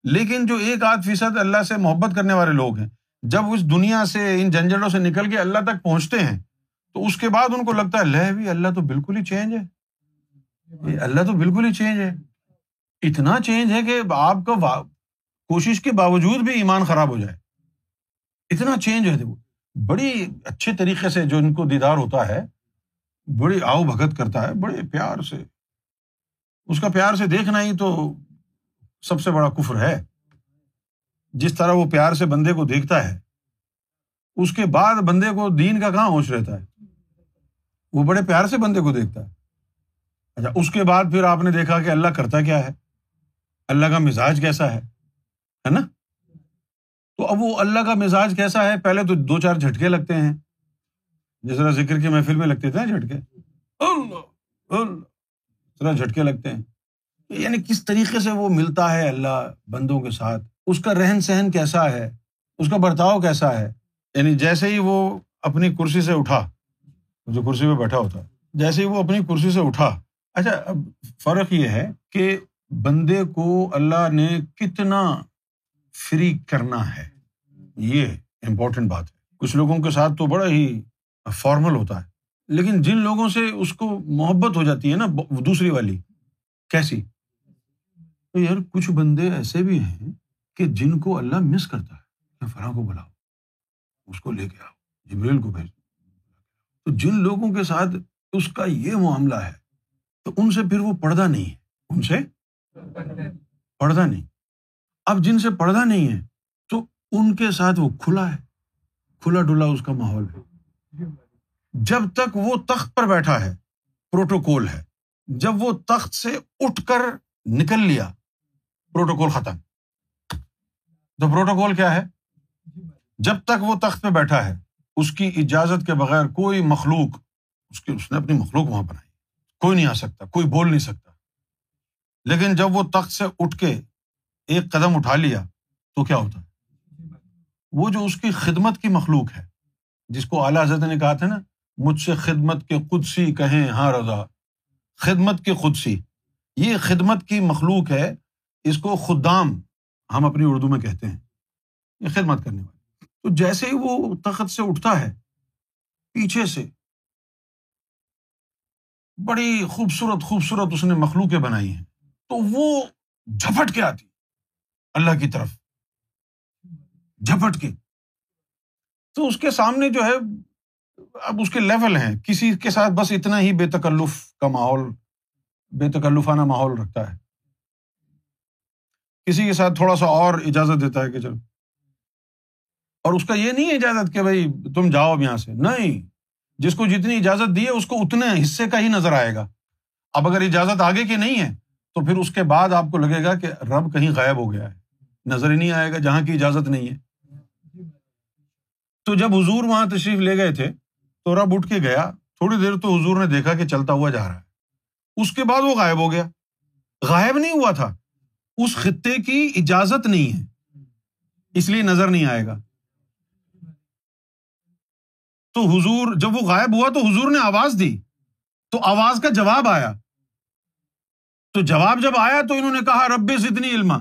Speaker 1: لیکن جو ایک آدھ فیصد اللہ سے محبت کرنے والے لوگ ہیں جب اس دنیا سے، ان جھنجھٹوں سے نکل کے اللہ تک پہنچتے ہیں، تو اس کے بعد ان کو لگتا ہے، لہ بھی اللہ تو بالکل ہی چینج ہے۔ اللہ تو بالکل ہی چینج ہے۔ اتنا چینج ہے کہ آپ کا کوشش کے باوجود بھی ایمان خراب ہو جائے۔ اتنا چینج ہے۔ وہ بڑی اچھے طریقے سے جو ان کو دیدار ہوتا ہے، بڑی آؤ بھگت کرتا ہے، بڑے پیار سے۔ اس کا پیار سے دیکھنا ہی تو سب سے بڑا کفر ہے۔ جس طرح وہ پیار سے بندے کو دیکھتا ہے اس کے بعد بندے کو دین کا کہاں ہوش رہتا ہے؟ وہ بڑے پیار سے بندے کو دیکھتا ہے۔ اچھا اس کے بعد پھر آپ نے دیکھا کہ اللہ کرتا کیا ہے؟ اللہ کا مزاج کیسا ہے؟ ہے نا؟ تو اب وہ اللہ کا مزاج کیسا ہے؟ پہلے تو دو چار جھٹکے لگتے ہیں۔ جس طرح ذکر کی محفل میں لگتے تھے جھٹکے۔ ذرا جھٹکے لگتے ہیں۔ یعنی کس طریقے سے وہ ملتا ہے اللہ بندوں کے ساتھ؟ اس کا رہن سہن کیسا ہے؟ اس کا برتاؤ کیسا ہے؟ یعنی جیسے ہی وہ اپنی کرسی سے اٹھا، جو کرسی پہ بیٹھا ہوتا ہے جیسے ہی وہ اپنی کرسی سے اٹھا۔ اچھا اب فرق یہ ہے کہ بندے کو اللہ نے کتنا فری کرنا ہے، یہ امپورٹنٹ بات ہے۔ کچھ لوگوں کے ساتھ تو بڑا ہی فارمل ہوتا ہے، لیکن جن لوگوں سے اس کو محبت ہو جاتی ہے نا دوسری والی، کیسی؟ تو یار کچھ بندے ایسے بھی ہیں کہ جن کو اللہ مس کرتا ہے فلاں کو بلاؤ، اس کو لے کے آؤ، جبریل کو بھیج تو جن لوگوں کے ساتھ اس کا یہ معاملہ ہے، تو ان سے پھر وہ پردہ نہیں ہے۔ ان سے پردہ نہیں۔ اب جن سے پردہ نہیں ہے، تو ان کے ساتھ وہ کھلا ہے۔ کھلا ڈلا اس کا ماحول ہے۔ جب تک وہ تخت پر بیٹھا ہے، پروٹوکول ہے۔ جب وہ تخت سے اٹھ کر نکل لیا، پروٹوکول ختم۔ تو پروٹوکول کیا ہے؟ جب تک وہ تخت پہ بیٹھا ہے، اس کی اجازت کے بغیر کوئی مخلوق، اس کی، اس نے اپنی مخلوق وہاں بنائی۔ کوئی نہیں آ سکتا، کوئی بول نہیں سکتا۔ لیکن جب وہ تخت سے اٹھ کے ایک قدم اٹھا لیا، تو کیا ہوتا؟ ہے وہ جو اس کی خدمت کی مخلوق ہے، جس کو اعلیٰ حضرت نے کہا تھا نا، مجھ سے خدمت کے قدسی کہیں ہاں رضا، خدمت کی قدسی، یہ خدمت کی مخلوق ہے، اس کو خدام ہم اپنی اردو میں کہتے ہیں، یہ خدمت کرنے والے۔ تو جیسے ہی وہ تخت سے اٹھتا ہے، پیچھے سے بڑی خوبصورت خوبصورت اس نے مخلوقیں بنائی ہیں۔ تو وہ جھپٹ کے آتی، اللہ کی طرف۔ جھپٹ کے۔ تو اس کے سامنے جو ہے، اب اس کے لیول ہیں۔ کسی کے ساتھ بس اتنا ہی بے تکلف کا ماحول، بے تکلفانہ ماحول رکھتا ہے۔ کسی کے ساتھ تھوڑا سا اور اجازت دیتا ہے کہ چلو۔ اور اس کا یہ نہیں ہے اجازت کہ بھائی تم جاؤ اب یہاں سے۔ نہیں۔ جس کو جتنی اجازت دی ہے اس کو اتنے حصے کا ہی نظر آئے گا۔ اب اگر اجازت آگے کی نہیں ہے تو پھر اس کے بعد آپ کو لگے گا کہ رب کہیں غائب ہو گیا ہے۔ نظر ہی نہیں آئے گا، جہاں کی اجازت نہیں ہے۔ تو جب حضور وہاں تشریف لے گئے تھے تو رب اٹھ کے گیا۔ تھوڑی دیر تو حضور نے دیکھا کہ چلتا ہوا جا رہا ہے۔ اس کے بعد وہ غائب ہو گیا۔ غائب نہیں ہوا تھا۔ اس خطے کی اجازت نہیں ہے۔ اس لیے نظر نہیں آئے گا۔ تو حضور، جب وہ غائب ہوا تو حضور نے آواز دی۔ تو آواز کا جواب آیا۔ تو جواب جب آیا تو انہوں نے کہا، رب اتنی علم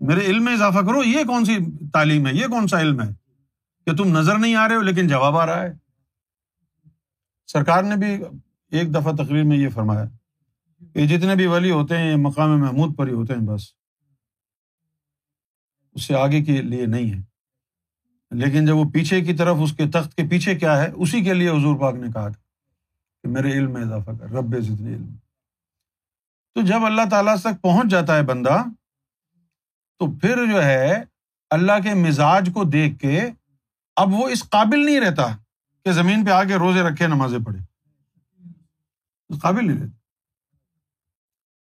Speaker 1: میرے علم میں اضافہ کرو، یہ کون سی تعلیم ہے؟ یہ کون سا علم ہے؟ کہ تم نظر نہیں آ رہے ہو، لیکن جواب آ رہا ہے۔ سرکار نے بھی ایک دفعہ تقریر میں یہ فرمایا۔ کہ جتنے بھی ولی ہوتے ہیں مقام محمود پر ہی ہوتے ہیں بس۔ اس سے آگے کے لیے نہیں ہے۔ لیکن جب وہ پیچھے کی طرف، اس کے تخت کے پیچھے کیا ہے، اسی کے لیے حضور پاک نے کہا تھا کہ میرے علم میں اضافہ کر، رب ضدنی علم تو جب اللہ تعالیٰ تک پہنچ جاتا ہے بندہ، تو پھر جو ہے، اللہ کے مزاج کو دیکھ کے اب وہ اس قابل نہیں رہتا کہ زمین پہ آ کے روزے رکھے، نمازیں پڑھے۔ قابل نہیں رہتا۔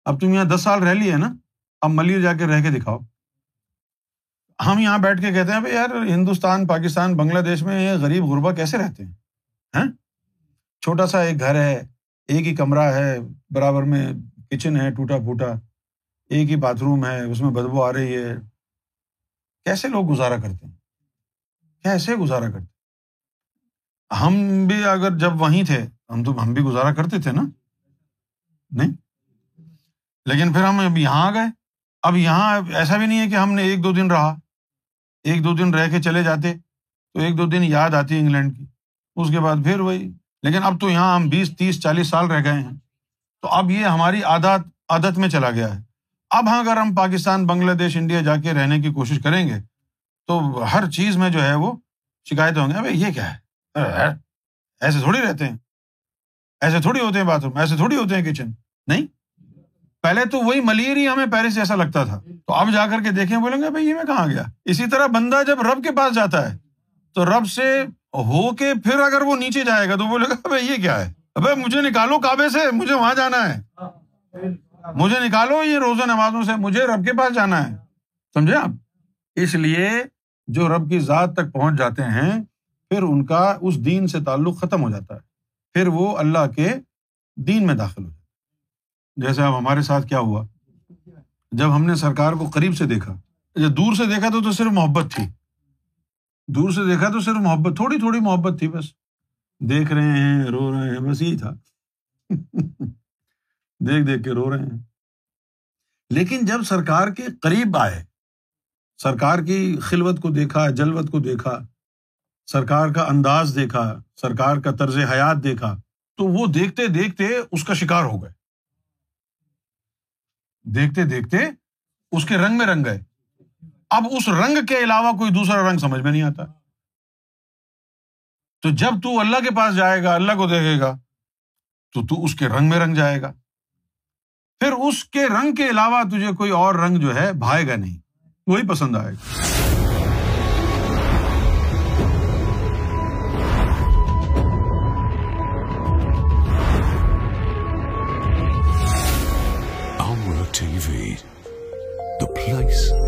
Speaker 1: اب تم یہاں دس سال رہ لیے نا، اب ملی جا کے رہ کے دکھاؤ۔ ہم یہاں بیٹھ کے کہتے ہیں، بھائی یار، ہندوستان، پاکستان، بنگلہ دیش میں یہ غریب غربا کیسے رہتے ہیں؟ ہاں؟ چھوٹا سا ایک گھر ہے، ایک ہی کمرہ ہے، برابر میں کچن ہے، ٹوٹا پھوٹا، ایک ہی باتھ روم ہے، اس میں بدبو آ رہی ہے۔ کیسے لوگ گزارا کرتے ہیں؟ کیسے گزارا کرتے ہم بھی اگر جب وہیں تھے، ہم تو، ہم بھی گزارا کرتے تھے نا۔ نہیں؟ لیکن پھر ہم اب یہاں آ گئے۔ اب یہاں ایسا بھی نہیں ہے کہ ہم نے ایک دو دن رہا۔ ایک دو دن رہ کے چلے جاتے تو ایک دو دن یاد آتی انگلینڈ کی۔ اس کے بعد پھر وہی۔ لیکن اب تو یہاں ہم بیس، تیس، چالیس سال رہ گئے ہیں۔ تو اب یہ ہماری عادت عادت میں چلا گیا ہے۔ اب ہاں اگر ہم پاکستان، بنگلہ دیش، انڈیا جا کے رہنے کی کوشش کریں گے تو ہر چیز میں جو ہے وہ شکایت ہوں گے بھائی یہ کیا ہے؟ ایسے تھوڑی رہتے ہیں۔ ایسے تھوڑی ہوتے ہیں باتھ روم، ایسے تھوڑی ہوتے ہیں کچن۔ نہیں پہلے تو وہی ملیری ہی ہمیں پیرس جیسا لگتا تھا۔ تو اب جا کر کے دیکھیں، بولیں گے، بھائی، یہ میں کہاں گیا؟ اسی طرح بندہ جب رب کے پاس جاتا ہے، تو رب سے ہو کے پھر اگر وہ نیچے جائے گا تو بولے گا، بھائی، یہ کیا ہے؟ مجھے نکالو کعبے سے، مجھے وہاں جانا ہے۔ مجھے نکالو یہ روزہ نمازوں سے، مجھے رب کے پاس جانا ہے۔ سمجھے آپ؟ اس لیے جو رب کی ذات تک پہنچ جاتے ہیں، پھر ان کا اس دین سے تعلق ختم ہو جاتا ہے۔ پھر وہ اللہ کے دین میں داخل ہو جیسے اب ہمارے ساتھ کیا ہوا؟ جب ہم نے سرکار کو قریب سے دیکھا اچھا دور سے دیکھا تو تو صرف محبت تھی۔ دور سے دیکھا تو صرف محبت، تھوڑی تھوڑی محبت تھی بس۔ دیکھ رہے ہیں، رو رہے ہیں، بس یہی تھا۔ دیکھ دیکھ کے رو رہے ہیں۔ لیکن جب سرکار کے قریب آئے، سرکار کی خلوت کو دیکھا، جلوت کو دیکھا، سرکار کا انداز دیکھا، سرکار کا طرز حیات دیکھا، تو وہ دیکھتے دیکھتے اس کا شکار ہو گئے۔ دیکھتے دیکھتے اس کے رنگ میں رنگ گئے۔ اب اس رنگ کے علاوہ کوئی دوسرا رنگ سمجھ میں نہیں آتا۔ تو جب تو اللہ کے پاس جائے گا، اللہ کو دیکھے گا، تو تو اس کے رنگ میں رنگ جائے گا۔ پھر اس کے رنگ کے علاوہ تجھے کوئی اور رنگ جو ہے، بھائے گا نہیں۔ وہی پسند آئے گا۔ یس